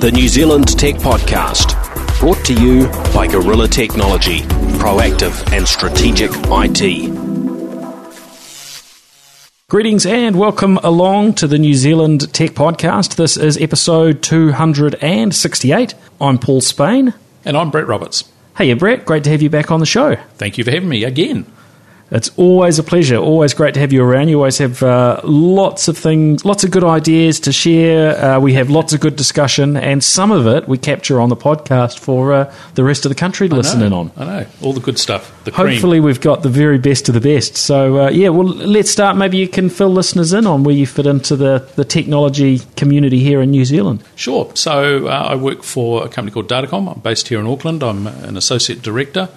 the New Zealand Tech Podcast, brought to you by Gorilla Technology, proactive and strategic IT. Greetings and welcome along to the New Zealand Tech Podcast. This is episode 268. I'm Paul Spain. And I'm Brett Roberts. Hey, Brett, great to have you back on the show. Thank you for having me again. It's always a pleasure. Always great to have you around. You always have uh, lots of things, lots of good ideas to share. Uh, we have lots of good discussion, and some of it we capture on the podcast for uh, the rest of the country to I listen know, in on. I know all the good stuff. The Hopefully, cream. we've got the very best of the best. So, uh, yeah, well, let's start. Maybe you can fill listeners in on where you fit into the, the technology community here in New Zealand. Sure. So uh, I work for a company called Datacom. I'm based here in Auckland. I'm an associate director,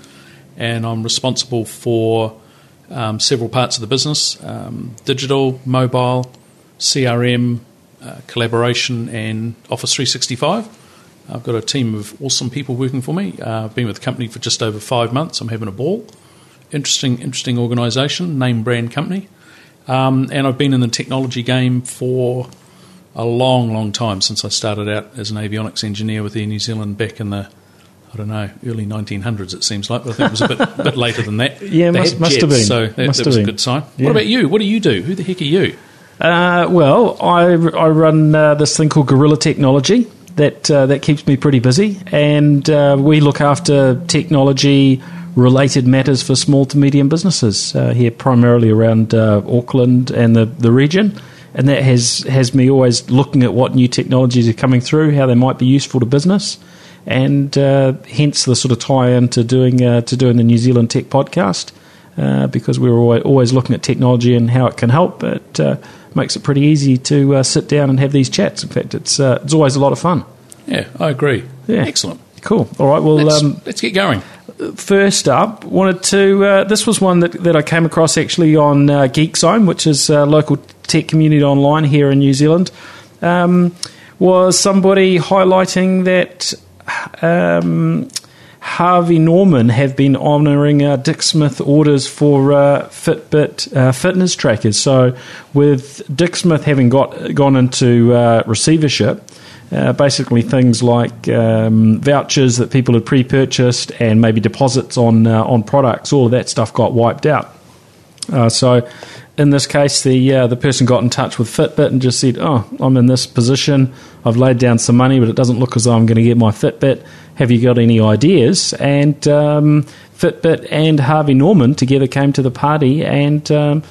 and I'm responsible for um, several parts of the business: um, digital, mobile, CRM, uh, collaboration, and Office 365. I've got a team of awesome people working for me. Uh, I've been with the company for just over five months. I'm having a ball. Interesting, interesting organisation, name brand company, um, and I've been in the technology game for a long, long time since I started out as an avionics engineer with Air New Zealand back in the I don't know early 1900s. It seems like, but I think it was a bit, bit later than that. Yeah, must- must have been. So that, Must that have was been. a good sign. Yeah. What about you? What do you do? Who the heck are you? Uh, well, I, I run uh, this thing called Gorilla Technology that uh, that keeps me pretty busy, and uh, we look after technology related matters for small to medium businesses uh, here, primarily around uh, Auckland and the, the region. And that has has me always looking at what new technologies are coming through, how they might be useful to business, and uh, hence the sort of tie in to doing uh, to doing the New Zealand Tech podcast uh, because we were always, always looking at technology and how it can help. It uh, makes it pretty easy to uh, sit down and have these chats. In fact, it's uh, it's always a lot of fun. Yeah, I agree. Yeah. Excellent. Cool. All right. Well, Let's, um, let's get going. first up, wanted to. Uh, this was one that, that I came across actually on uh, Geek Zone, which is a local tech community online here in New Zealand. Um, was somebody highlighting that um, Harvey Norman have been honouring uh, Dick Smith orders for uh, Fitbit uh, fitness trackers. So, with Dick Smith having got gone into uh, receivership, uh, basically things like um, vouchers that people had pre-purchased and maybe deposits on uh, on products, all of that stuff got wiped out. Uh, so, in this case, the uh, the person got in touch with Fitbit and just said, "Oh, I'm in this position. I've laid down some money, but it doesn't look as though I'm going to get my Fitbit. Have you got any ideas?" And um, Fitbit and Harvey Norman together came to the party and. Um,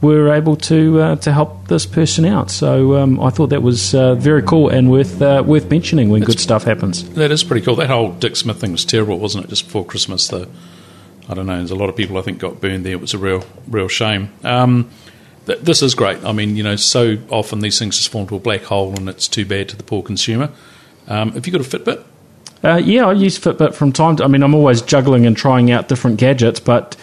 were able to uh, to help this person out, so um, I thought that was uh, very cool and worth uh, worth mentioning when good stuff happens. That is pretty cool. That whole Dick Smith thing was terrible, wasn't it? Just before Christmas, the I don't know. There's a lot of people I think got burned there. It was a real, real shame. Um, th- this is great. I mean, you know, so often these things just fall into a black hole, and it's too bad to the poor consumer. Um, have you got a Fitbit? Uh, yeah, I use Fitbit from time to. I mean, I'm always juggling and trying out different gadgets, but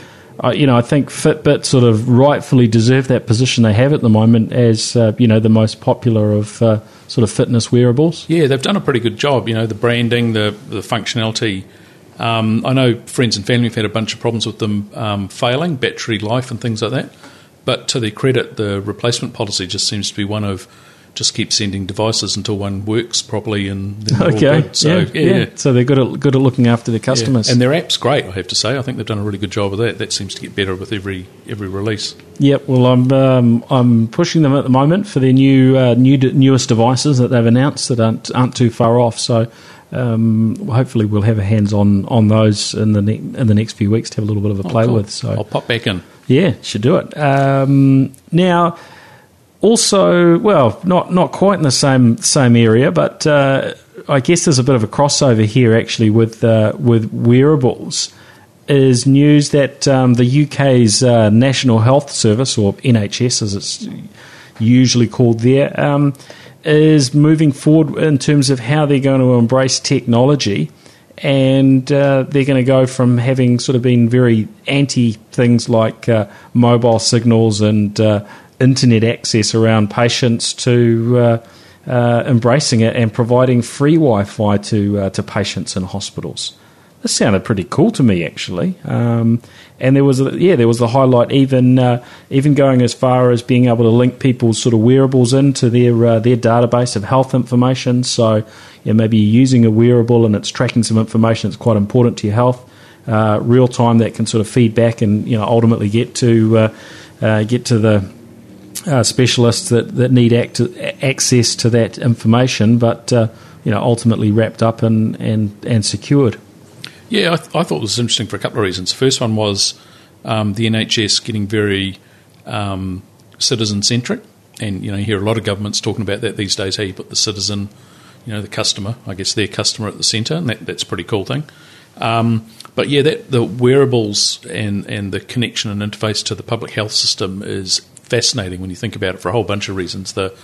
uh, you know, I think Fitbit sort of rightfully deserve that position they have at the moment as uh, you know the most popular of uh, sort of fitness wearables. Yeah, they've done a pretty good job. You know, the branding, the the functionality. Um, I know friends and family have had a bunch of problems with them um, failing, battery life and things like that. But to their credit, the replacement policy just seems to be one of just keep sending devices until one works properly and then they're all Okay, good. So yeah, yeah. So they're good at good at looking after their customers. Yeah. And their app's great, I have to say. I think they've done a really good job of that. That seems to get better with every every release. Yep. Well, I'm um, I'm pushing them at the moment for their new uh, new newest devices that they've announced that aren't aren't too far off. So. Um, hopefully, we'll have a hands on on those in the ne- in the next few weeks to have a little bit of a Oh, play cool. with. So I'll pop back in. Yeah, should do it. Um, now, also, well, not not quite in the same same area, but uh, I guess there's a bit of a crossover here actually with uh, with wearables. Is news that um, the UK's uh, National Health Service, or NHS as it's usually called there, um, is moving forward in terms of how they're going to embrace technology and uh, they're going to go from having sort of been very anti things like uh, mobile signals and uh, internet access around patients to uh, uh, embracing it and providing free Wi-Fi to uh, to patients in hospitals. this sounded pretty cool to me actually. Um, and there was a, yeah, there was the highlight even uh, even going as far as being able to link people's sort of wearables into their uh, their database of health information. So yeah, maybe you're using a wearable and it's tracking some information that's quite important to your health. Uh, real time that can sort of feed back and you know ultimately get to uh, get to the uh, specialists that, that need act- access to that information, but you know ultimately wrapped up and, and, and secured. Yeah, I, th- I, thought it was interesting for a couple of reasons. The first one was um, the NHS getting very um, citizen centric, and you know you hear a lot of governments talking about that these days. How you put the citizen, you know, the customer, I guess their customer at the centre, and that, that's a pretty cool thing. Um, but yeah, that, the wearables and, and the connection and interface to the public health system is fascinating when you think about it for a whole bunch of reasons. The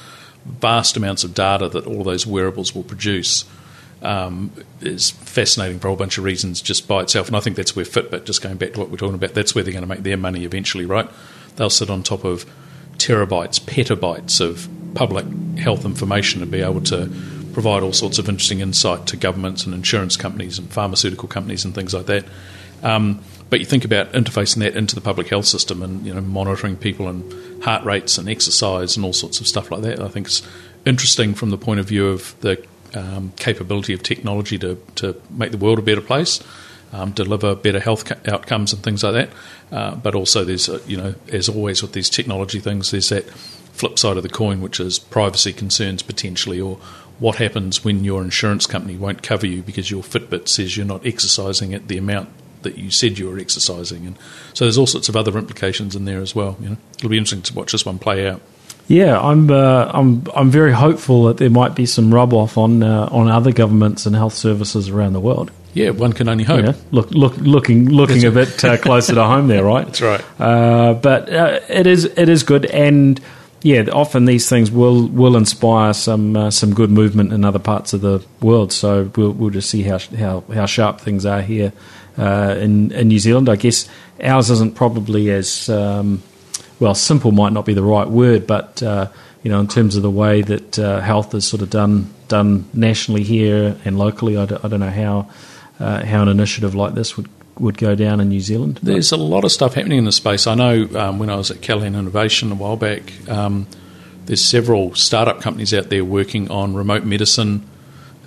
vast amounts of data that all those wearables will produce um, is fascinating for a whole bunch of reasons just by itself. And I think that's where Fitbit, just going back to what we're talking about, that's where they're going to make their money eventually, right? They'll sit on top of terabytes, petabytes of public health information and be able to provide all sorts of interesting insight to governments and insurance companies and pharmaceutical companies and things like that. Um, but you think about interfacing that into the public health system and you know monitoring people and heart rates and exercise and all sorts of stuff like that. I think it's interesting from the point of view of the um, capability of technology to, to make the world a better place, um, deliver better health outcomes and things like that. Uh, but also, there's you know, as always with these technology things, there's that flip side of the coin, which is privacy concerns potentially, or what happens when your insurance company won't cover you because your Fitbit says you're not exercising at the amount that you said you were exercising, and so there's all sorts of other implications in there as well. You know, it'll be interesting to watch this one play out. Yeah, I'm uh, I'm I'm very hopeful that there might be some rub off on uh, on other governments and health services around the world. Yeah, one can only hope. Yeah, look, look, looking looking a bit uh, closer to home there, right? That's right. Uh, but uh, it is it is good, and yeah, often these things will will inspire some uh, some good movement in other parts of the world. So we'll we'll just see how how how sharp things are here in in New Zealand. I guess ours isn't probably as um, well, simple might not be the right word, but uh, you know, in terms of the way that uh, health is sort of done done nationally here and locally, I d- I don't know how uh, how an initiative like this would would go down in New Zealand. There's a lot of stuff happening in the space. I know um, when I was at Callaghan Innovation a while back, um, there's several startup companies out there working on remote medicine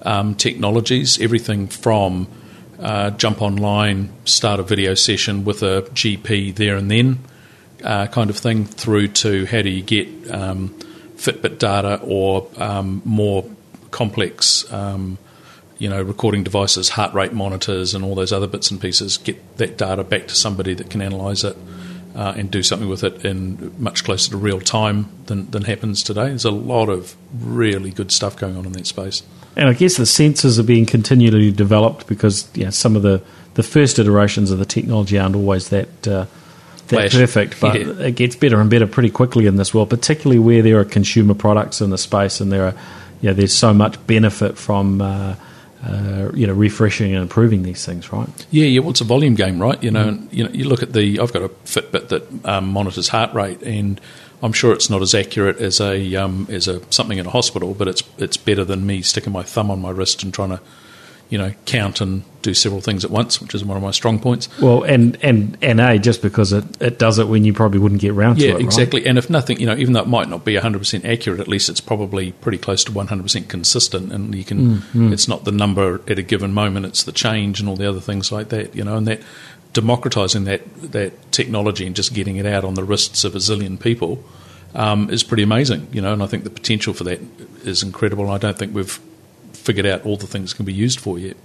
um, technologies, everything from uh, jump online, start a video session with a GP there and then uh, kind of thing through to how do you get um, Fitbit data or um, more complex, um, you know, recording devices, heart rate monitors, and all those other bits and pieces. Get that data back to somebody that can analyse it. Uh, and do something with it in much closer to real time than, than happens today. There's a lot of really good stuff going on in that space. And I guess the sensors are being continually developed because you know, some of the, the first iterations of the technology aren't always that uh, that perfect, but yeah. it gets better and better pretty quickly in this world, particularly where there are consumer products in the space and there are, you know, there's so much benefit from. Uh, uh, you know, refreshing and improving these things, right? Yeah, yeah. Well, it's a volume game, right? You know, mm. you know, you look at the. I've got a Fitbit that um, monitors heart rate, and I'm sure it's not as accurate as a um, as a something in a hospital, but it's it's better than me sticking my thumb on my wrist and trying to you know, count and do several things at once, which is one of my strong points. Well, and and and a just because it, it does it when you probably wouldn't get around yeah, to it. Yeah, exactly. Right? And if nothing, you know, even though it might not be hundred percent accurate, at least it's probably pretty close to one hundred percent consistent. And you can, mm, it's not the number at a given moment; it's the change and all the other things like that. You know, and that democratizing that that technology and just getting it out on the wrists of a zillion people. Um, is pretty amazing, you know, and I think the potential for that is incredible. I don't think we've figured out all the things can be used for yet.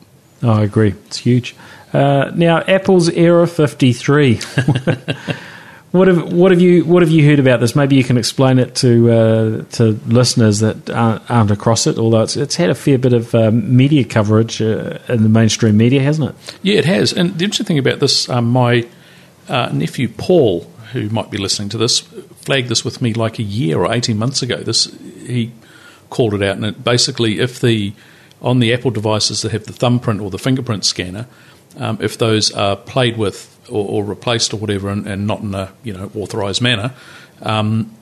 Oh, I agree. It's huge. Uh, now, Apple's Error 53. what have what have you what have you heard about this? Maybe you can explain it to uh, to listeners that aren't, aren't, across it. Although it's it's had a fair bit of um, media coverage uh, in the mainstream media, hasn't it? Yeah, it has. And the interesting thing about this, um, my uh, nephew Paul, who might be listening to this, flagged this with me like a year or eighteen months ago. This he called it out, and it basically if the on the Apple devices that have the thumbprint or the fingerprint scanner, um, if those are played with or, or replaced or whatever, and, and, not in a you know authorized manner, um,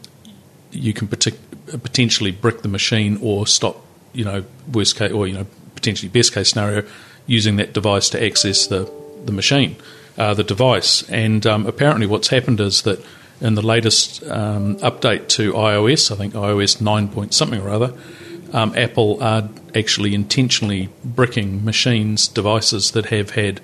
you can partic- potentially brick the machine or stop you know worst case or you know potentially best case scenario, using that device to access the the machine, uh, the device. And um, apparently, what's happened is that in the latest um, update to iOS, I think iOS nine point something or other, um, Apple are actually intentionally bricking machines, devices that have had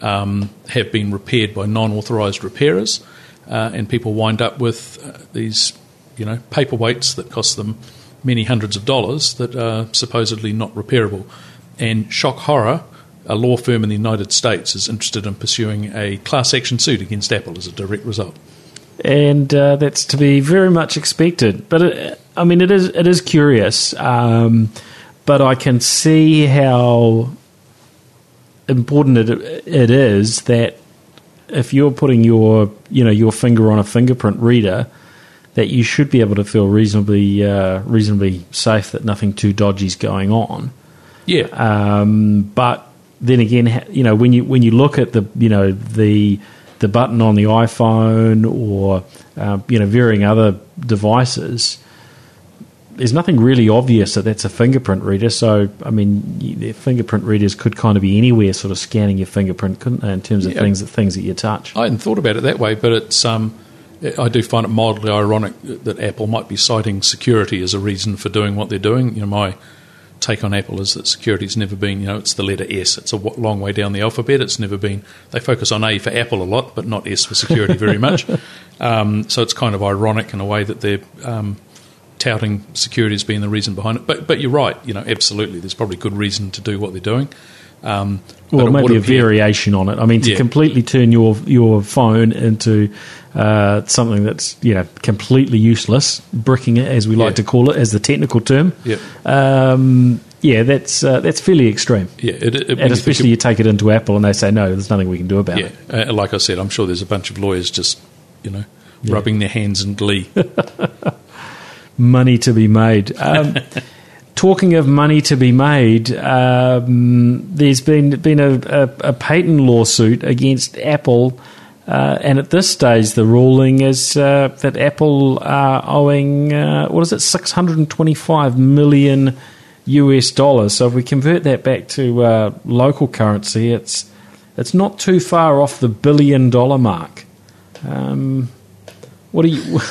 um, have been repaired by non-authorized repairers, uh, and people wind up with uh, these, you know, paperweights that cost them many hundreds of dollars that are supposedly not repairable. And shock horror, a law firm in the United States is interested in pursuing a class action suit against Apple as a direct result. And uh, that's to be very much expected. But it, I mean, it is it is curious. Um, but I can see how important it, it is that if you're putting your you know your finger on a fingerprint reader, that you should be able to feel reasonably uh, reasonably safe that nothing too dodgy is going on. Yeah. Um, but then again, you know, when you when you look at the you know the the button on the iPhone or uh, you know varying other devices, there's nothing really obvious that that's a fingerprint reader. So I mean, the fingerprint readers could kind of be anywhere, sort of scanning your fingerprint, couldn't they, in terms of Yeah. things that things that you touch. I hadn't thought about it that way, but it's um, I do find it mildly ironic that Apple might be citing security as a reason for doing what they're doing. You know, my take on Apple is that security's never been, you know, it's the letter S. It's a long way down the alphabet. It's never been. They focus on A for Apple a lot, but not S for security very much. Um, so it's kind of ironic in a way that they're um, touting security as being the reason behind it. But but you're right. You know, absolutely. There's probably good reason to do what they're doing. Um, Well, maybe a variation on it. I mean, to Yeah. completely turn your your phone into uh, something that's you know completely useless, bricking it as we like Yeah. to call it, as the technical term. Yeah. Um, yeah, that's uh, that's fairly extreme. Yeah, it, it, And especially you take it into Apple and they say no, there's nothing we can do about Yeah, it. uh, like I said, I'm sure there's a bunch of lawyers just, you know, rubbing their hands in glee. Money to be made. Um, talking of money to be made, um, there's been been a, a, a patent lawsuit against Apple, uh, and at this stage, the ruling is uh, that Apple are owing uh, what is it, 625 million US dollars. So if we convert that back to uh, local currency, it's it's not too far off the billion dollar mark. Um, what do you?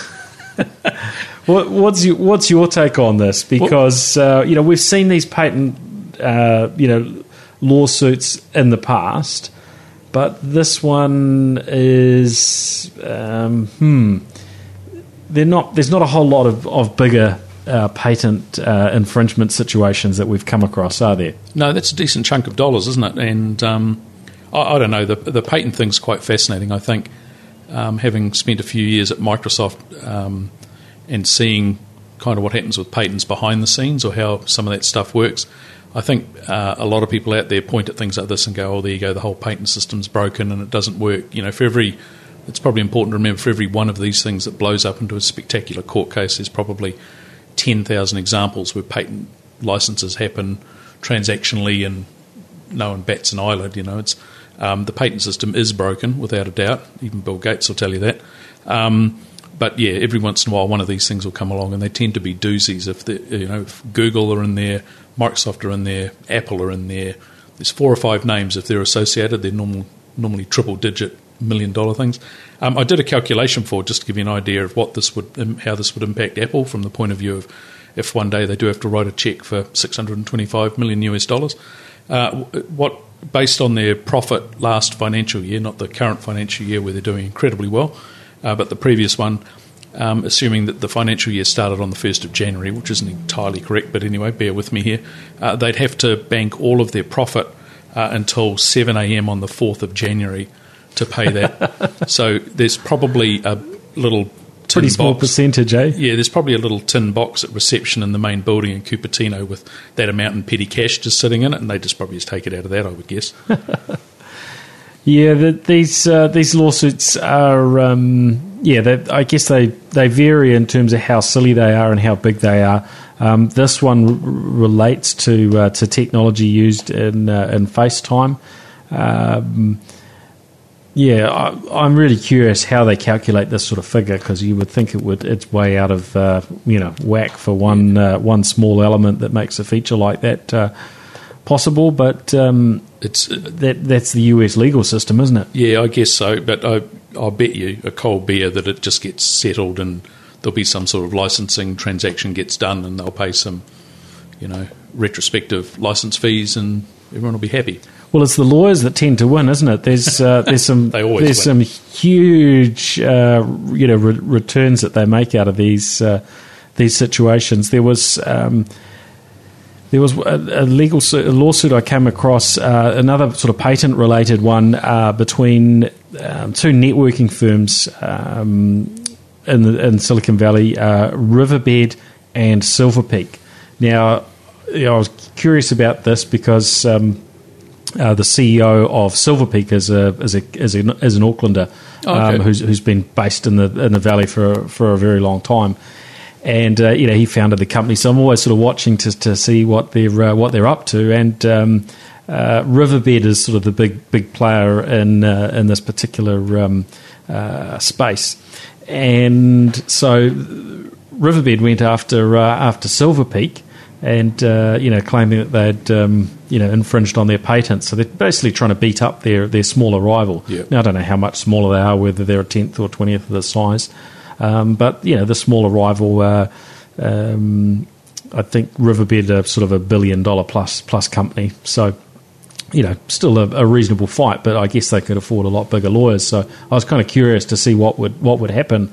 What, what's your what's your take on this? Because uh, you know we've seen these patent uh, you know lawsuits in the past, but this one is um, hmm. They're not. There's not a whole lot of of bigger uh, patent uh, infringement situations that we've come across, are there? no, that's a decent chunk of dollars, isn't it? And um, I, I don't know, the, the patent thing's quite fascinating. I think um, having spent a few years at Microsoft um, and seeing kind of what happens with patents behind the scenes or how some of that stuff works, I think uh, a lot of people out there point at things like this and go, "Oh, there you go, the whole patent system's broken and it doesn't work." You know, for every it's probably important to remember for every one of these things that blows up into a spectacular court case, there's probably ten thousand examples where patent licenses happen transactionally and no one bats an eyelid. You know, it's um, the patent system is broken without a doubt. Even Bill Gates will tell you that. Um, but yeah, every once in a while, one of these things will come along, and they tend to be doozies. If the you know, if Google are in there, Microsoft are in there, Apple are in there. There's four or five names. If they're associated, they're normal, normally triple-digit million-dollar things. Um, I did a calculation for just to give you an idea of what this would, how this would impact Apple from the point of view of if one day they do have to write a check for 625 million US dollars. Uh, what based on their profit last financial year, not the current financial year where they're doing incredibly well, uh, but the previous one, um, assuming that the financial year started on the 1st of January, which isn't entirely correct, but anyway, bear with me here, uh, they'd have to bank all of their profit uh, until 7 a.m. on the 4th of January to pay that. so there's probably a little tin Pretty small box. percentage, eh? Yeah, there's probably a little tin box at reception in the main building in Cupertino with that amount in petty cash just sitting in it, and they just probably just take it out of that, I would guess. Yeah, the, these uh, these lawsuits are um, yeah. I guess they they vary in terms of how silly they are and how big they are. Um, this one r- relates to uh, to technology used in uh, in FaceTime. Um, yeah, I, I'm really curious how they calculate this sort of figure because you would think it would it's way out of uh, you know whack for one uh, one small element that makes a feature like that uh, possible, but um, It's uh, that that's the US legal system, isn't it? yeah, I guess so. But I, I'll bet you a cold beer that it just gets settled and there'll be some sort of licensing transaction gets done and they'll pay some, you know, retrospective license fees and everyone will be happy. Well, it's the lawyers that tend to win, isn't it? There's uh, there's some They always there's win. some huge uh, you know re- returns that they make out of these uh, these situations. There was. Um, there was a, a legal a lawsuit I came across, uh, another sort of patent related one uh, between um, two networking firms um, in, the, in Silicon Valley, uh, Riverbed and Silver Peak. Now, you know, I was curious about this because um, uh, the CEO of Silver Peak is a is a is, a, is an Aucklander Oh, okay. um, who's who's been based in the in the valley for for a very long time, and uh, you know he founded the company. So I'm always sort of watching to to see what they're uh, what they're up to. And um, uh, Riverbed is sort of the big big player in uh, in this particular um, uh, space, and so Riverbed went after uh, after Silver Peak, and uh, you know claiming that they'd um, you know infringed on their patents. So they're basically trying to beat up their their smaller rival. Yeah. Now I don't know how much smaller they are, whether they're a tenth or twentieth of the size, um, but you know the smaller rival. Uh, um, I think Riverbed are sort of a billion dollar plus plus company. So you know, still a, a reasonable fight, but I guess they could afford a lot bigger lawyers. So I was kind of curious to see what would what would happen.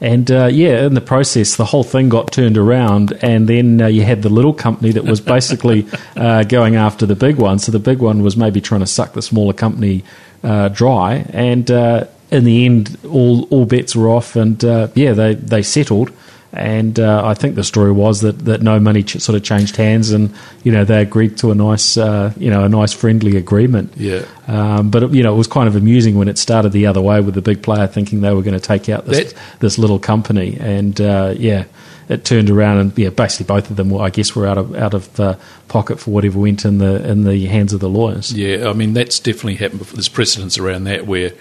And uh, yeah, in the process, the whole thing got turned around, and then uh, you had the little company that was basically uh, going after the big one. So the big one was maybe trying to suck the smaller company uh, dry, and uh, in the end, all all bets were off, and uh, yeah, they they settled. And uh, I think the story was that, that no money ch- sort of changed hands, and you know they agreed to a nice uh, you know a nice friendly agreement. Yeah. Um, but you know, it was kind of amusing when it started the other way with the big player thinking they were going to take out this That- this little company, and uh, yeah, it turned around and yeah, basically both of them, were, I guess, were out of out of uh, pocket for whatever went in the in the hands of the lawyers. Yeah, I mean that's definitely happened before. There's precedents around that where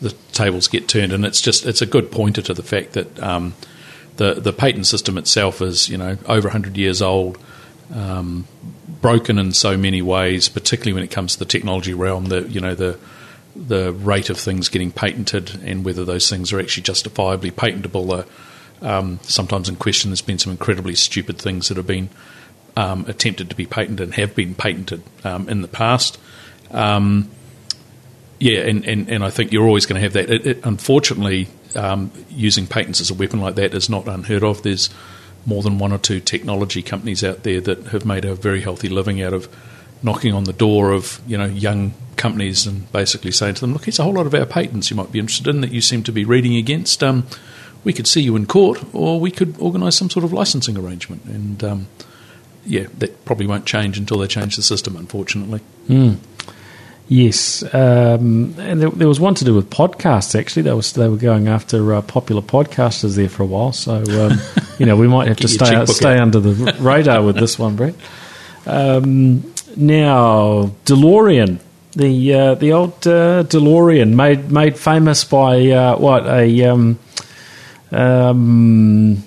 the tables get turned, and it's just it's a good pointer to the fact that um, the the patent system itself is you know over 100 years old, um, broken in so many ways, particularly when it comes to the technology realm. The you know the the rate of things getting patented and whether those things are actually justifiably patentable are um, sometimes in question. There's been some incredibly stupid things that have been um, attempted to be patented and have been patented um, in the past. Um, yeah, and, and, and I think you're always going to have that. It, it, unfortunately, um, using patents as a weapon like that is not unheard of. There's more than one or two technology companies out there that have made a very healthy living out of knocking on the door of you know young companies and basically saying to them, "Look, here's a whole lot of our patents you might be interested in that you seem to be reading against. Um, we could see you in court, or we could organise some sort of licensing arrangement." And um, yeah, that probably won't change until they change the system. Unfortunately. Yes, um, and there, there was one to do with podcasts. Actually, they was they were going after uh, popular podcasters there for a while. So um, you know we might have to stay checkbook stay out. under the radar with this one, Brett. Um, now DeLorean, the uh, the old uh, DeLorean made made famous by uh, what a um, um,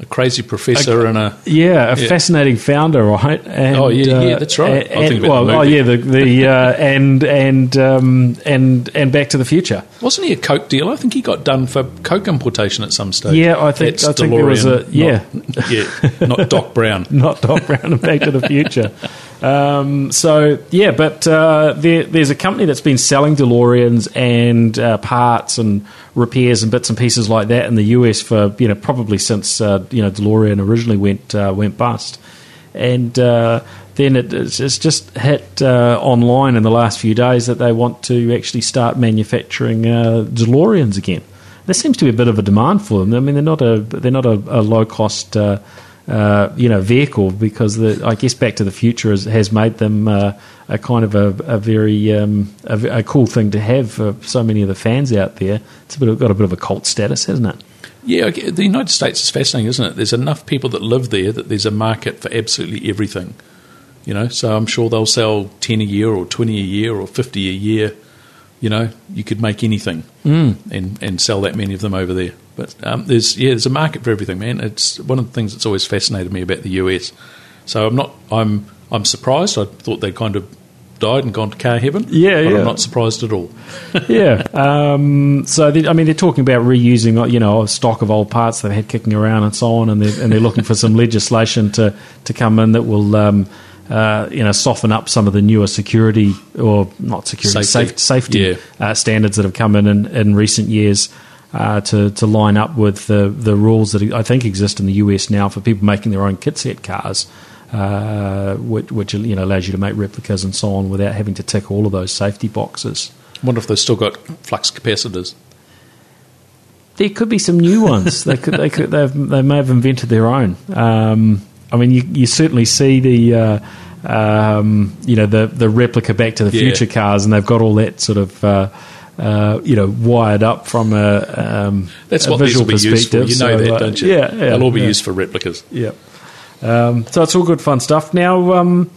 A crazy professor and a yeah, a Yeah. fascinating founder, right? And, Oh, yeah, yeah, that's right. And, I was about well, oh yeah, the, the uh, and and um, and and Back to the Future. wasn't he a coke dealer? I think he got done for coke importation at some stage. Yeah, I think- That's I think there was a- yeah. not, yeah, not Doc Brown. not Doc Brown and Back to the Future. Um, so yeah, but uh, there, there's a company that's been selling DeLoreans and uh, parts and repairs and bits and pieces like that in the US for you know probably since uh, you know DeLorean originally went uh, went bust, and uh, then it, it's, just hit uh, online in the last few days that they want to actually start manufacturing DeLoreans again. There seems to be a bit of a demand for them. I mean, they're not a they're not a, a low cost. Uh, you know, vehicle because the, I guess Back to the Future has, has made them uh, a kind of a, a very um, a, a cool thing to have for so many of the fans out there. It's a bit of, got a bit of a cult status, hasn't it? Yeah, the United States is fascinating, isn't it? There's enough people that live there that there's a market for absolutely everything. You know, so I'm sure they'll sell ten a year or twenty a year or fifty a year. You know, you could make anything Mm. and and sell that many of them over there. But um, there's yeah, there's a market for everything, man. It's one of the things that's always fascinated me about the US. So I'm not I'm I'm surprised. I thought they'd kind of died and gone to car heaven. Yeah, but yeah. I'm not surprised at all. yeah. Um, so they, I mean, they're talking about reusing, you know, a stock of old parts they've had kicking around and so on, and they're, and they're looking for some legislation to to come in that will. Um, uh, you know, soften up some of the newer security or not security Safety. safe, safety Yeah. uh, standards that have come in in, in recent years uh, to to line up with the the rules that I think exist in the US now for people making their own kit set cars, uh, which, which you know allows you to make replicas and so on without having to tick all of those safety boxes. I wonder if they've still got flux capacitors. There could be some new ones. they could, they could, they've, they may have invented their own. Um, I mean, you, you certainly see the, uh, um, you know, the the replica Back to the Yeah. Future cars, and they've got all that sort of, uh, uh, you know, wired up from a, um, That's a what these visual will be used for. perspective. You know So, that, uh, don't you? Yeah, yeah. They'll all be yeah. used for replicas. Yeah. Um, so it's all good fun stuff. Now, um,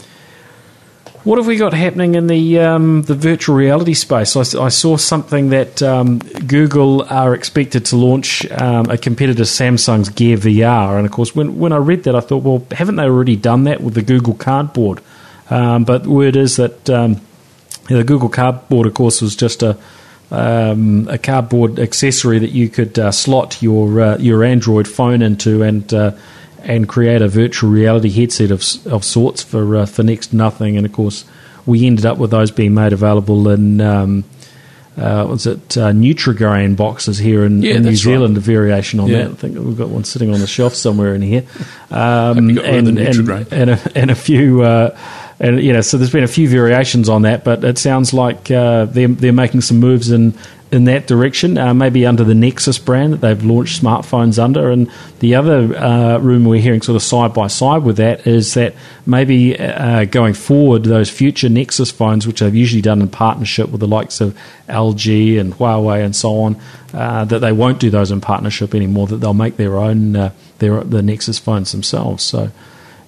what have we got happening in the um, the virtual reality space? I saw something that um, Google are expected to launch um, a competitor to Samsung's Gear VR, and of course, when when I read that, I thought, well, haven't they already done that with the Google Cardboard? Um, but word is that um, the Google Cardboard, of course, was just a um, a cardboard accessory that you could uh, slot your uh, your Android phone into and uh, and create a virtual reality headset of of sorts for uh, for next nothing. And of course, we ended up with those being made available in. Um, uh, was it uh, Nutrigrain boxes here in, Yeah, in New that's right. Zealand? A variation on Yeah. that. I think we've got one sitting on the shelf somewhere in here. Um, you got rid of and, and, and, a, and a few, uh, and you know, so there's been a few variations on that, but it sounds like uh, they're they're making some moves in in that direction. Uh, maybe under the Nexus brand that they've launched smartphones under, and the other uh, rumor we're hearing sort of side by side with that is that maybe uh, going forward, those future Nexus phones, which they've usually done in partnership with the likes of LG and Huawei and so on, uh, that they won't do those in partnership anymore. That they'll make their own uh, their the Nexus phones themselves. So.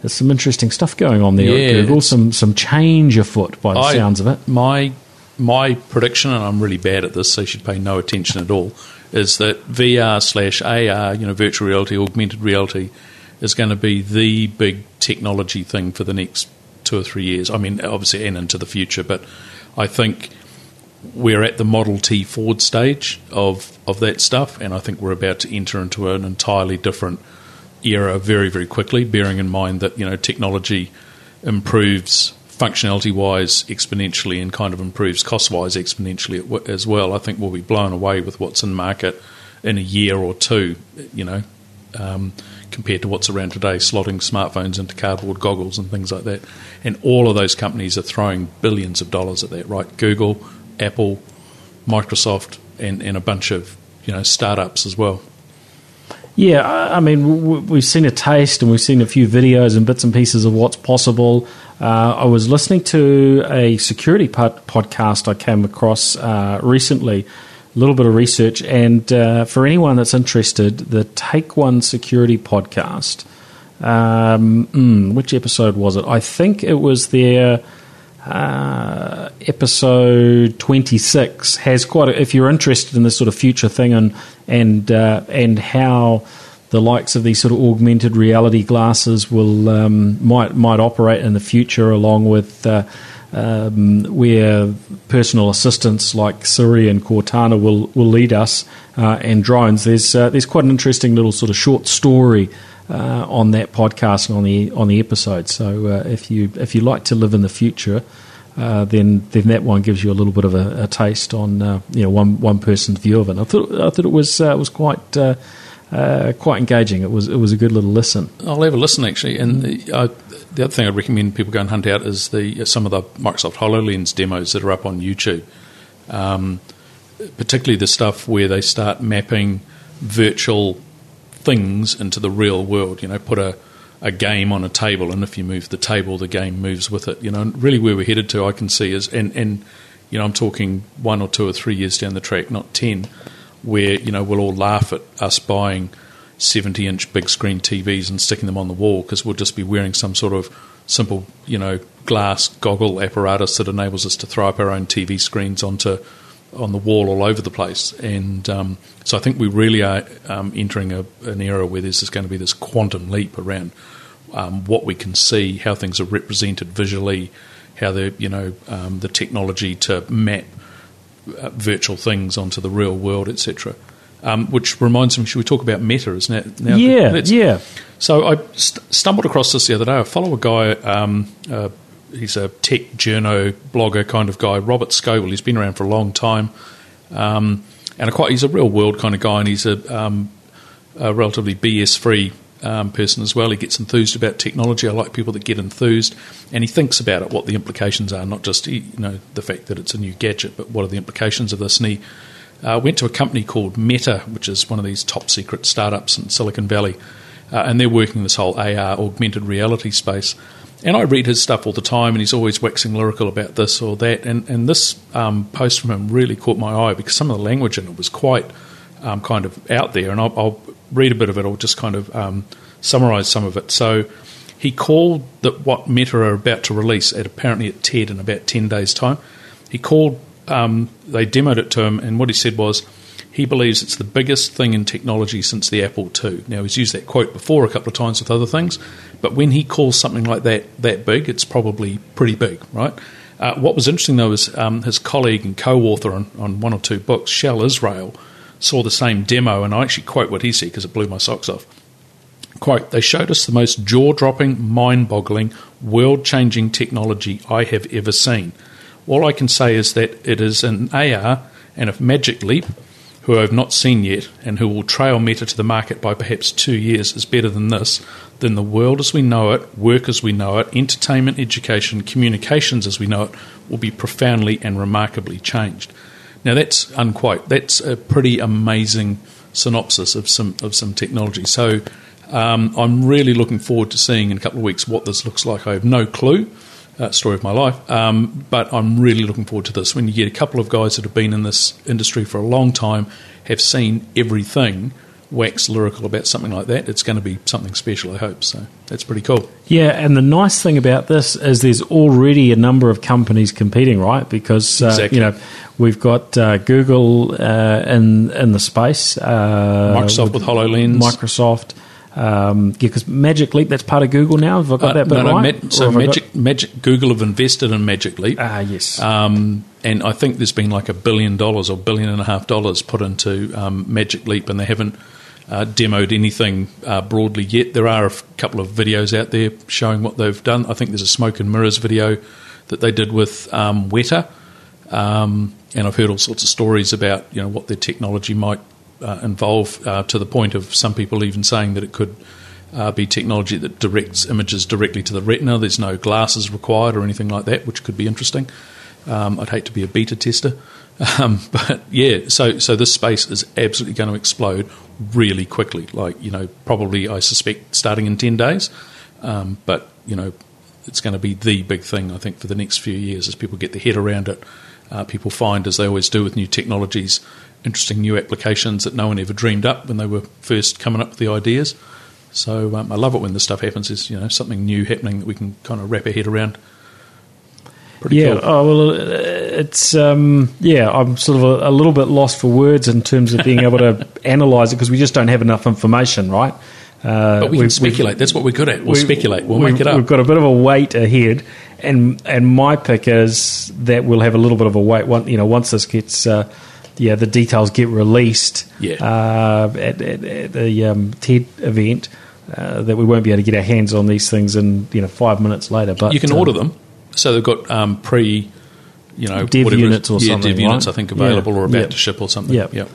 There's some interesting stuff going on there Yeah, at Google. Some some change afoot by the I- sounds of it. My my prediction, and I'm really bad at this, so you should pay no attention at all, is that VR slash AR, you know, virtual reality, augmented reality, is going to be the big technology thing for the next two or three years. I mean, obviously, and into the future, but I think we're at the Model T Ford stage of of that stuff, and I think we're about to enter into an entirely different era very very quickly. Bearing in mind that you know technology improves functionality wise exponentially and kind of improves cost wise exponentially as well. I think we'll be blown away with what's in market in a year or two. You know. Um, compared to what's around today, slotting smartphones into cardboard goggles and things like that. And all of those companies are throwing billions of dollars at that, right? Google, Apple, Microsoft, and, and a bunch of you know startups as well. Yeah, I mean, we've seen a taste and we've seen a few videos and bits and pieces of what's possible. Uh, I was listening to a security pod- podcast I came across uh, recently, a little bit of research, and uh, for anyone that's interested, the Take One Security podcast. Um, mm, which episode was it? I think it was their uh, episode 26 has quite a, if you're interested in this sort of future thing and and uh, and how the likes of these sort of augmented reality glasses will um, might might operate in the future along with uh, um, where personal assistants like Siri and Cortana will, will lead us uh, and drones. There's uh, there's quite an interesting little sort of short story uh, on that podcast and on the on the episode. So uh, if you if you like to live in the future, uh, then then that one gives you a little bit of a, a taste on uh, you know one one person's view of it. I thought I thought it was uh, was quite. Uh, quite engaging. It was it was a good little listen. I'll have a listen actually. And the, the other thing I'd recommend people go and hunt out is the some of the Microsoft Hololens demos that are up on YouTube. Um, particularly the stuff where they start mapping virtual things into the real world. You know, put a a game on a table, and if you move the table, the game moves with it. You know, and really where we're headed to, I can see is and and you know I'm talking one or two or three years down the track, not ten, where you know we'll all laugh at us buying 70 inch big screen TVs and sticking them on the wall because we'll just be wearing some sort of simple, you know, glass goggle apparatus that enables us to throw up our own TV screens onto on the wall all over the place. And um, so I think we really are um, entering a, an era where there's just going to be this quantum leap around um, what we can see, how things are represented visually, how the you know um, the technology to map uh, virtual things onto the real world, etc. Um, which reminds me, should we talk about Meta? Is now, now yeah, yeah. So I st- stumbled across this the other day. I follow a guy. Um, uh, he's a tech journo blogger kind of guy, Robert Scoble. He's been around for a long time, um, and a quite he's a real world kind of guy, and he's a, um, a relatively BS free um, person as well. He gets enthused about technology. I like people that get enthused, and he thinks about it, what the implications are, not just you know the fact that it's a new gadget, but what are the implications of this. And he uh, went to a company called Meta, which is one of these top secret startups in Silicon Valley, uh, and they're working this whole AR augmented reality space. And I read his stuff all the time, and he's always waxing lyrical about this or that. And, and this um, post from him really caught my eye because some of the language in it was quite um, kind of out there. And I'll, I'll, read a bit of it or just kind of um, summarize some of it. So he called that what Meta are about to release at apparently at TED in about 10 days' time. He called, um, they demoed it to him, and what he said was, he believes it's the biggest thing in technology since the Apple II. Now, he's used that quote before a couple of times with other things, but when he calls something like that that big, it's probably pretty big, right? Uh, what was interesting, though, is um, his colleague and co author on, on, one or two books, Shel Israel, saw the same demo, and I actually quote what he said because it blew my socks off. Quote, they showed us the most jaw dropping, mind boggling, world changing technology I have ever seen. All I can say is that it is an AR and a Magic Leap who I have not seen yet and who will trail Meta to the market by perhaps two years is better than this, then the world as we know it, work as we know it, entertainment, education, communications as we know it will be profoundly and remarkably changed. Now that's unquote. That's a pretty amazing synopsis of some of some technology. So um, I'm really looking forward to seeing in a couple of weeks what this looks like. I have no clue uh, story of my life. Um, but I'm really looking forward to this. When you get a couple of guys that have been in this industry for a long time, have seen everything, wax lyrical about something like that, it's going to be something special, I hope. So that's pretty cool. Yeah, and the nice thing about this is there's already a number of companies competing, right? Because, uh, exactly. you know, we've got uh, Google uh, in, in the space, uh, Microsoft with, with HoloLens. Microsoft. Um, yeah, because Magic Leap, that's part of Google now. Have I got uh, that bit no, no, right? Ma- so Magic, got... Magic, Google have invested in Magic Leap. Ah, yes. Um, and I think there's been like a billion dollars or billion and a half dollars put into um, Magic Leap, and they haven't uh, demoed anything uh, broadly yet. There are a f- couple of videos out there showing what they've done. I think there's a smoke and mirrors video that they did with um, Weta, um, and I've heard all sorts of stories about you know what their technology might uh, involve uh, to the point of some people even saying that it could uh, be technology that directs images directly to the retina. There's no glasses required or anything like that, which could be interesting. Um, I'd hate to be a beta tester, um, but yeah. So so this space is absolutely going to explode really quickly. Like you know, probably I suspect starting in ten days, um, but you know, it's going to be the big thing I think for the next few years as people get their head around it. Uh, people find, as they always do with new technologies, interesting new applications that no one ever dreamed up when they were first coming up with the ideas. So um, I love it when this stuff happens. Is you know something new happening that we can kind of wrap our head around. Pretty yeah. Cool. Oh well, uh, it's um, yeah. I'm sort of a, a, little bit lost for words in terms of being able to analyze it because we just don't have enough information, right? Uh, but we can speculate. That's what we're good at. We'll speculate. We'll make it up. We've got a bit of a wait ahead, and and my pick is that we'll have a little bit of a wait. One, you know, once this gets uh, yeah, the details get released yeah. uh, at, at, at, the um, TED event, uh, that we won't be able to get our hands on these things in you know five minutes later. But you can order them, so they've got um, pre, you know, dev units or yeah, something. dev units. I think, available yeah. or about yep. to ship or something. Yeah, yeah.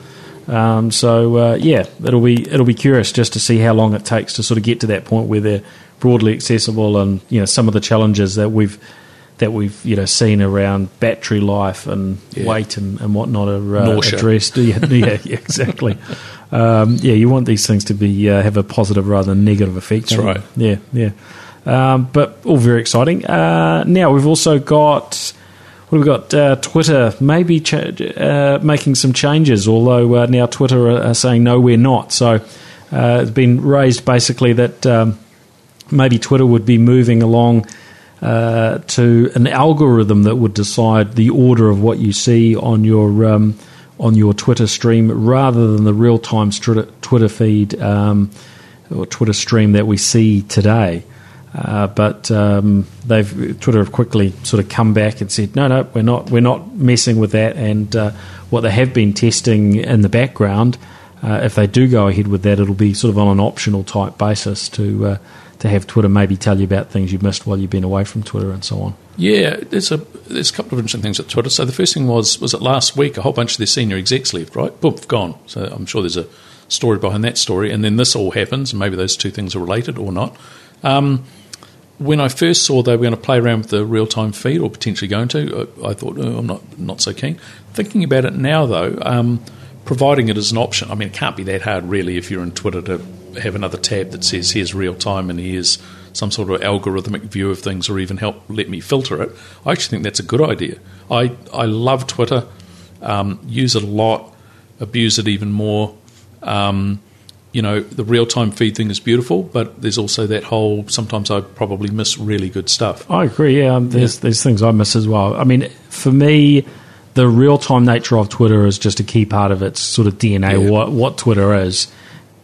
Um, so uh, yeah, it'll be it'll be curious just to see how long it takes to sort of get to that point where they're broadly accessible, and you know some of the challenges that we've that we've you know seen around battery life and yeah. weight and, and whatnot are uh, addressed. yeah, yeah, exactly. Um, yeah, you want these things to be uh, have a positive rather than negative effect. That's right. You? Yeah, yeah. Um, but all very exciting. Uh, now we've also got what have we got? Uh, Twitter maybe cha- uh, making some changes, although uh, now Twitter are, are, saying no, we're not. So it's been raised basically that um, maybe Twitter would be moving along uh, to an algorithm that would decide the order of what you see on your um, on your Twitter stream, rather than the real time Twitter feed um, or Twitter stream that we see today. Uh, but um, they've Twitter have quickly sort of come back and said, no, no, we're not, we're not messing with that. And uh, what they have been testing in the background, uh, if they do go ahead with that, it'll be sort of on an optional type basis to uh, to have Twitter maybe tell you about things you've missed while you've been away from Twitter and so on. Yeah, there's a there's a couple of interesting things at Twitter. So the first thing was was it last week a whole bunch of their senior execs left, right? Boom, gone. So I'm sure there's a story behind that story, and then this all happens, and maybe those two things are related or not. Um, when I first saw they were going to play around with the real time feed, or potentially going to, I, I thought oh, I'm not not so keen. Thinking about it now, though, um, providing it as an option, I mean, it can't be that hard, really, if you're in Twitter to have another tab that says here's real time and here's some sort of algorithmic view of things, or even help let me filter it. I actually think that's a good idea. I I love Twitter, um, use it a lot, abuse it even more. Um, you know, the real time feed thing is beautiful, but there's also that whole sometimes I probably miss really good stuff. I agree. Yeah, there's yeah. there's things I miss as well. I mean, for me, the real time nature of Twitter is just a key part of its sort of DNA. Yeah. What what Twitter is,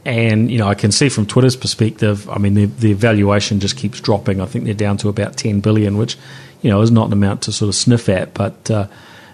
and you know, I can see from Twitter's perspective. I mean, the the valuation just keeps dropping. I think they're down to about ten billion, which you know is not an amount to sort of sniff at, but. Uh,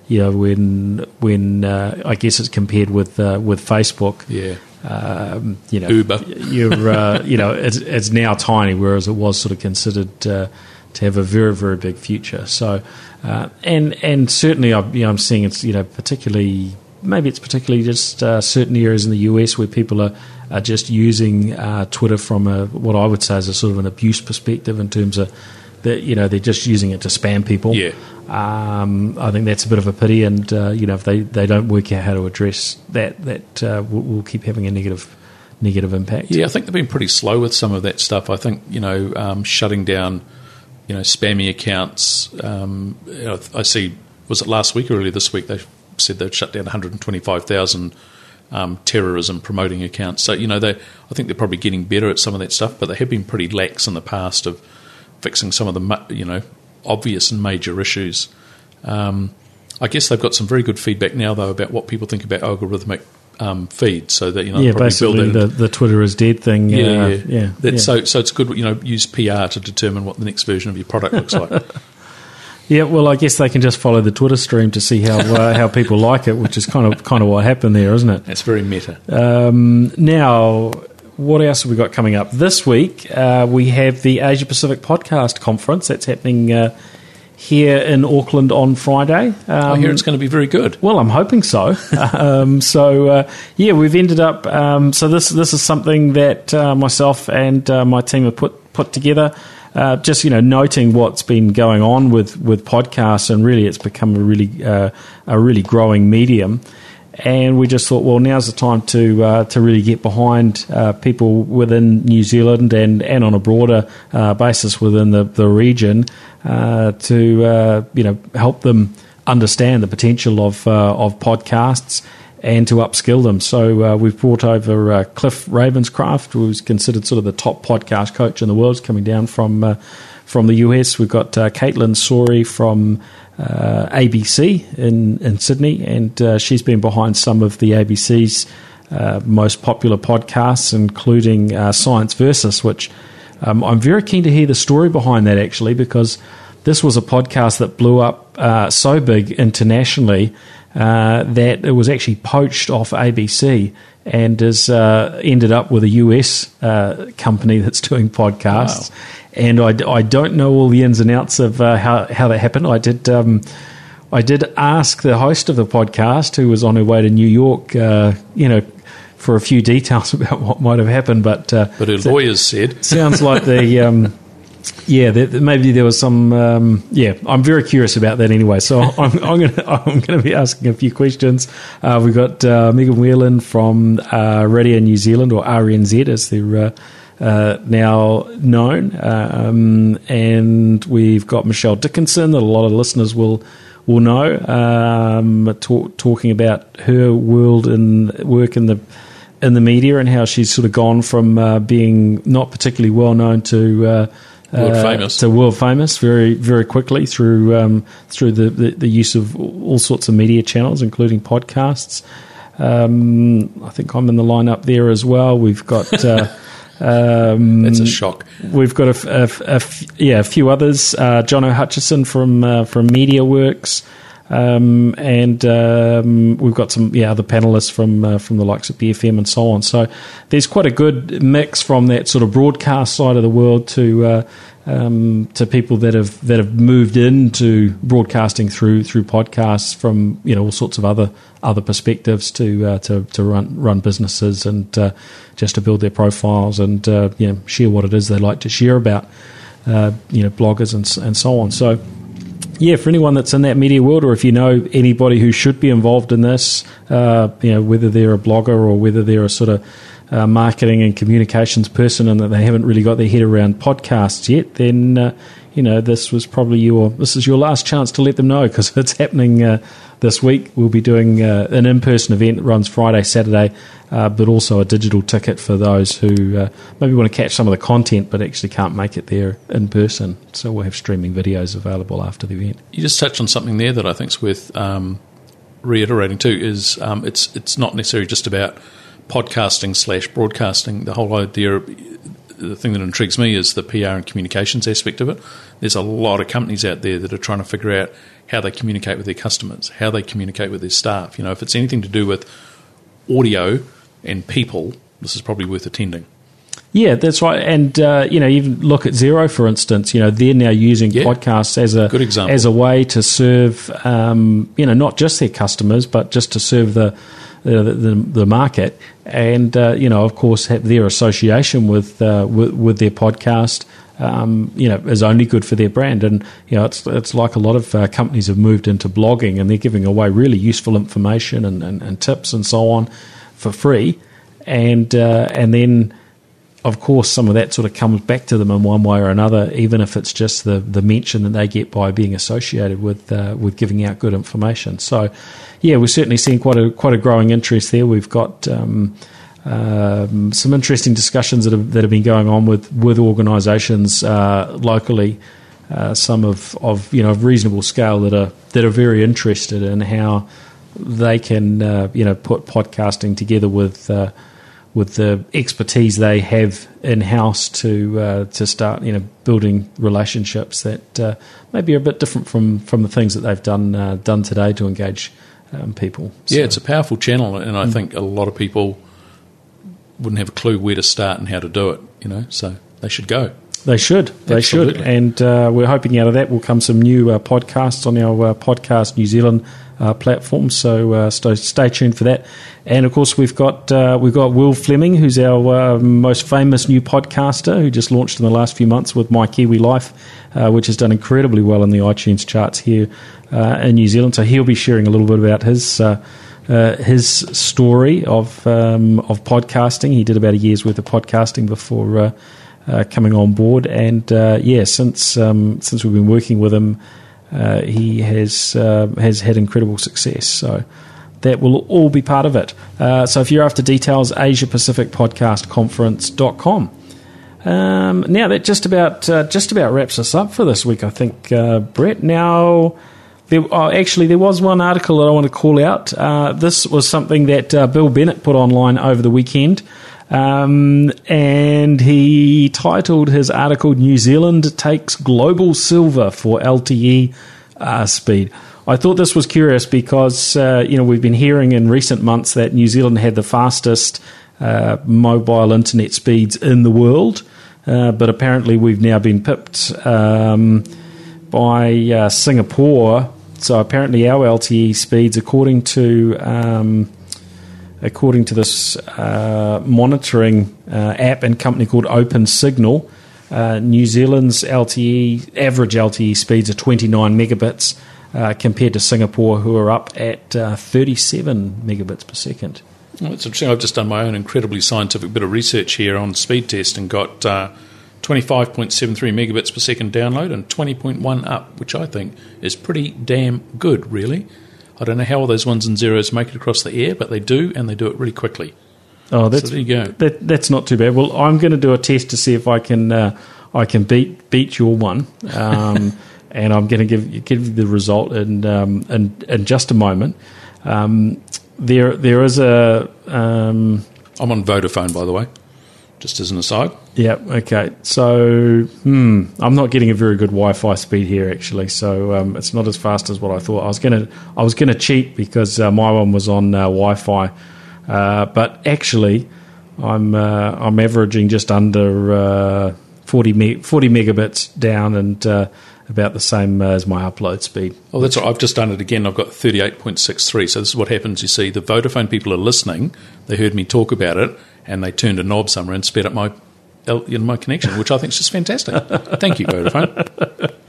you know, when when uh, I guess it's compared with uh, with Facebook, yeah, um, you know, Uber. You're, uh, you know, it's, it's, now tiny, whereas it was sort of considered uh, to have a very, very big future. So, uh, and and certainly, I, you know, I'm seeing it's, you know, particularly maybe it's particularly just uh, certain areas in the US where people are, are just using uh, Twitter from a what I would say is a sort of an abuse perspective in terms of that you know they're just using it to spam people. Yeah. Um, I think that's a bit of a pity, and uh, you know if they, they don't work out how to address that, that uh, will we'll keep having a negative negative impact. Yeah, I think they've been pretty slow with some of that stuff. I think you know um, shutting down you know spammy accounts. Um, I see was it last week or earlier this week they said they'd shut down 125,000 um, terrorism promoting accounts. So you know they I think they're probably getting better at some of that stuff, but they have been pretty lax in the past of fixing some of the you know obvious and major issues. Um, I guess they've got some very good feedback now, though, about what people think about algorithmic um, feed. So that you know, yeah, basically the, the Twitter is dead thing. Yeah, uh, yeah, yeah, yeah. So so it's good. You know, use PR to determine what the next version of your product looks like. yeah, well, I guess they can just follow the Twitter stream to see how uh, how people like it, which is kind of kind of what happened there, isn't it? That's very meta. Um, now, what else have we got coming up this week? Uh, we have the Asia Pacific Podcast Conference that's happening uh, here in Auckland on Friday. Um, I hear it's going to be very good. Well, I'm hoping so. um, so uh, yeah, we've ended up. Um, so this this is something that uh, myself and uh, my team have put put together. Uh, just you know, noting what's been going on with, with podcasts, and really, it's become a really uh, a really growing medium. And we just thought, well, now's the time to uh, to really get behind uh, people within New Zealand and, and on a broader uh, basis within the the region to you know help them understand the potential of of podcasts and to upskill them. So we've brought over Cliff Ravenscraft, who's considered sort of the top podcast coach in the world, coming down from from the US. We've got Caitlin Sori from uh, ABC in, in Sydney, and uh, she's been behind some of the ABC's uh, most popular podcasts, including uh, Science Versus, which um, I'm very keen to hear the story behind that actually, because this was a podcast that blew up uh, so big internationally uh, that it was actually poached off ABC and has ended up with a US company that's doing podcasts. Wow and I, I don't know all the ins and outs of uh, how how that happened. I did um, I did ask the host of the podcast, who was on her way to New York, uh, you know, for a few details about what might have happened. But uh, but her lawyers said sounds like the. Um, yeah, there, maybe there was some. Um, yeah, I'm very curious about that anyway. So I'm, I'm going to I'm going to be asking a few questions. Uh, we've got uh, Megan Whelan from uh, Radio New Zealand or RNZ as they're uh, uh, now known, um, and we've got Michelle Dickinson that a lot of listeners will will know, um, talk, talking about her world and work in the in the media and how she's sort of gone from uh, being not particularly well known to uh, world famous to world famous very very quickly through um, through the, the, the, use of all sorts of media channels, including podcasts. Um, I think I'm in the lineup there as well. We've got. Uh, Um, It's a shock. We've got a, a a yeah a few others. Uh, John O'Hutchison from uh, from MediaWorks, um, and um, we've got some yeah other panelists from uh, from the likes of BFM and so on. So there's quite a good mix from that sort of broadcast side of the world to. Uh, um, to people that have that have moved into broadcasting through through podcasts from you know all sorts of other other perspectives to uh, to to run run businesses and uh, just to build their profiles and uh, you share what it is they like to share about uh, you know bloggers and and so on. So yeah, for anyone that's in that media world, or if you know anybody who should be involved in this, uh, you know whether they're a blogger or whether they're a sort of uh, marketing and communications person and that they haven't really got their head around podcasts yet, then uh, you know this was probably your this is your last chance to let them know because it's happening uh, this week. We'll be doing uh, an in-person event that runs Friday, Saturday, uh, but also a digital ticket for those who maybe want to catch some of the content but actually can't make it there in person. So we'll have streaming videos available after the event. You just touched on something there that I think is worth um, reiterating too. Is um, it's it's not necessarily just about podcasting slash broadcasting. The whole idea, the thing that intrigues me is the PR and communications aspect of it. There's a lot of companies out there that are trying to figure out how they communicate with their customers, how they communicate with their staff. You know, if it's anything to do with audio and people, this is probably worth attending. Yeah, that's right. And uh, you know, even look at Xero, for instance. You know, they're now using Yeah. podcasts as a Good example. as a way to serve, um, you know, not just their customers, but just to serve the the, the, market. And uh, you know, of course, their association with uh, with, with their podcast. Um, you know, is only good for their brand, and you know, it's it's like a lot of uh, companies have moved into blogging, and they're giving away really useful information and, and, and tips and so on for free, and uh, and then of course, some of that sort of comes back to them in one way or another, even if it's just the, the mention that they get by being associated with uh, with giving out good information. So, yeah, we're certainly seeing quite a quite a growing interest there. We've got um, um, some interesting discussions that have, that have been going on with with organisations uh, locally. Uh, some of, of you know reasonable scale that are that are very interested in how they can uh, you know put podcasting together with uh, with the expertise they have in house to uh, to start you know building relationships that uh, maybe are a bit different from, from the things that they've done uh, done today to engage um, people. Yeah, it's a powerful channel, and I think a lot of people wouldn't have a clue where to start and how to do it. You know, so they should go. They should. They should. And uh, we're hoping out of that will come some new uh, podcasts on our uh, Podcast New Zealand uh, platform. So uh, stay, stay tuned for that. And of course, we've got uh, we've got Will Fleming, who's our uh, most famous new podcaster, who just launched in the last few months with My Kiwi Life, uh, which has done incredibly well in the iTunes charts here uh, in New Zealand. So he'll be sharing a little bit about his. Uh, uh, his story of um, of podcasting. He did about a year's worth of podcasting before uh, uh, coming on board, and uh, yeah, since um, since we've been working with him, uh, he has uh, has had incredible success. So that will all be part of it. Uh, so if you're after details, Asia Pacific Podcast Conference.com. Um, now that just about uh, just about wraps us up for this week, I think, uh, Brett. Now, there, oh, actually, there was one article that I want to call out. This was something that Bill Bennett put online over the weekend, um, and he titled his article "New Zealand takes global silver for LTE uh, speed." I thought this was curious because uh, you know we've been hearing in recent months that New Zealand had the fastest uh, mobile internet speeds in the world, uh, but apparently we've now been pipped um, by uh, Singapore. So apparently our LTE speeds, according to um, according to this uh, monitoring uh, app and company called Open Signal, uh, New Zealand's LTE average LTE speeds are 29 megabits uh, compared to Singapore, who are up at uh, 37 megabits per second. Well, it's interesting. I've just done my own incredibly scientific bit of research here on speed test and got uh, 25.73 megabits per second download and 20.1 up, which I think is pretty damn good, really. I don't know how all those ones and zeros make it across the air, but they do, and they do it really quickly. Oh, that's there you go. That, that's not too bad. Well, I'm going to do a test to see if I can uh, I can beat beat your one, um, and I'm going to give you- give you the result in um, in, in just a moment. Um, there there is a um, I'm on Vodafone, by the way. Just as an aside. Yeah. Okay. So, hmm, I'm not getting a very good Wi-Fi speed here actually. So um, it's not as fast as what I thought. I was gonna, I was gonna cheat because uh, my one was on uh, Wi-Fi, uh, but actually, I'm uh, I'm averaging just under uh, 40 me- 40 megabits down and. Uh, about the same as my upload speed. Oh, that's right. I've just done it again. I've got 38.63. So this is what happens. You see, the Vodafone people are listening. They heard me talk about it, and they turned a knob somewhere and sped up my know, my connection, which I think is just fantastic. Thank you, Vodafone.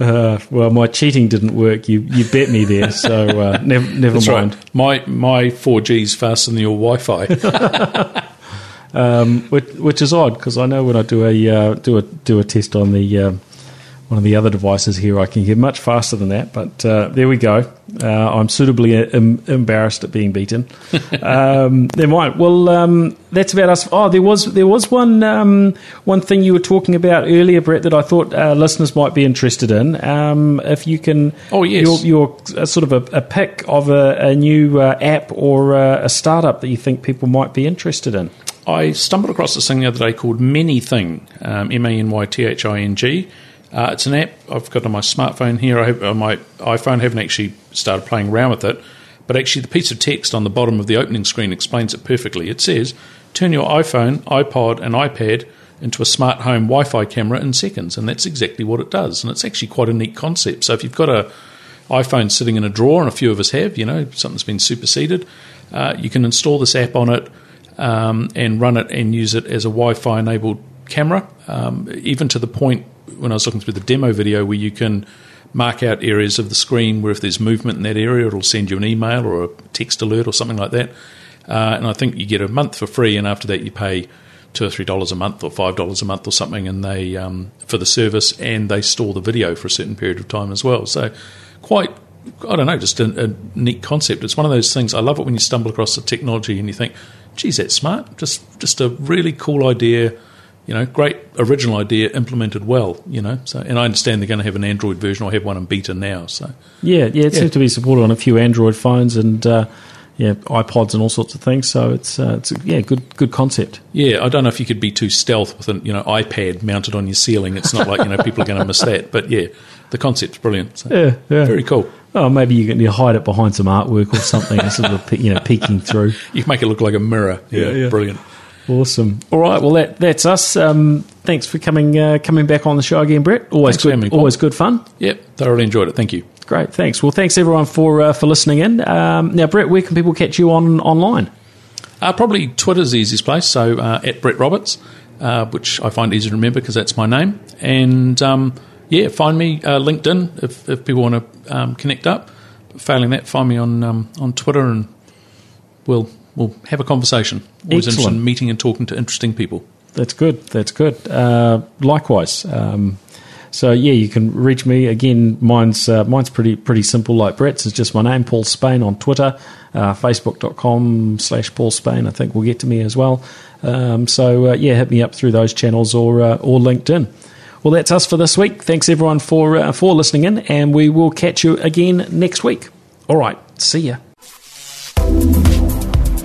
Uh, well, my cheating didn't work. You you bet me there, so uh, never never That's mind. Right. My my four G's faster than your Wi-Fi. um, which, which, is odd because I know when I do a uh, do a do a test on the uh, one of the other devices here, I can get much faster than that. But uh, there we go. Uh, I'm suitably em- embarrassed at being beaten. um, never mind. Well, um, that's about us. Oh, there was there was one um, one thing you were talking about earlier, Brett, that I thought uh, listeners might be interested in. Um, if you can, oh yes, your, your uh, sort of a, a, pick of a, a new uh, app or uh, a startup that you think people might be interested in. I stumbled across this thing the other day called Manything, um, M A N Y T H I N G. Uh, it's an app I've got on my smartphone here. I have, on my iPhone, haven't actually started playing around with it, but actually the piece of text on the bottom of the opening screen explains it perfectly. It says, "Turn your iPhone, iPod, and iPad into a smart home Wi-Fi camera in seconds," and that's exactly what it does. And it's actually quite a neat concept. So if you've got a iPhone sitting in a drawer, and a few of us have, you know, something's been superseded, uh, you can install this app on it um, and run it and use it as a Wi-Fi enabled camera, um, even to the point when I was looking through the demo video where you can mark out areas of the screen where if there's movement in that area, it'll send you an email or a text alert or something like that. Uh, and I think you get a month for free, and after that you pay two or three dollars a month or five dollars a month or something, and they um, for the service, and they store the video for a certain period of time as well. So quite. I don't know, just a, a neat concept. It's one of those things. I love it when you stumble across the technology and you think, "Geez, that's smart." Just, just a really cool idea you know, great original idea implemented well, you know. So, and I understand they're going to have an Android version or have one in beta now. So, yeah, yeah, it yeah. seems to be supported on a few Android phones and uh, yeah, iPods and all sorts of things. So it's uh, it's a, yeah, good good concept. Yeah, I don't know if you could be too stealth with an you know iPad mounted on your ceiling. It's not like you know people are going to miss that. But yeah, the concept's brilliant. So, yeah, yeah, very cool. Oh, maybe you can you hide it behind some artwork or something, sort of you know peeking through. You can make it look like a mirror. Yeah, yeah, yeah. brilliant. Awesome. All right. Well, that, that's us. Um, thanks for coming uh, coming back on the show again, Brett. Always thanks good. Always good fun. Yep. Thoroughly enjoyed it. Thank you. Great. Thanks. Well, thanks everyone for uh, for listening in. Um, now, Brett, where can people catch you on online? Uh, probably Twitter's the easiest place. So uh, at Brett Roberts, uh, which I find easy to remember because that's my name. And um, yeah, find me uh, LinkedIn if, if people want to um, connect up. Failing that, find me on um, on Twitter and we'll we'll have a conversation. Always Excellent. interested in meeting and talking to interesting people. That's good. That's good. Uh, likewise. Um, so yeah, you can reach me again. Mine's uh, mine's pretty pretty simple, like Brett's. It's just my name, Paul Spain, on Twitter, uh, Facebook.com slash Paul Spain. I think will get to me as well. Um, so uh, yeah, hit me up through those channels or uh, or LinkedIn. Well, that's us for this week. Thanks everyone for uh, for listening in, and we will catch you again next week. All right, see ya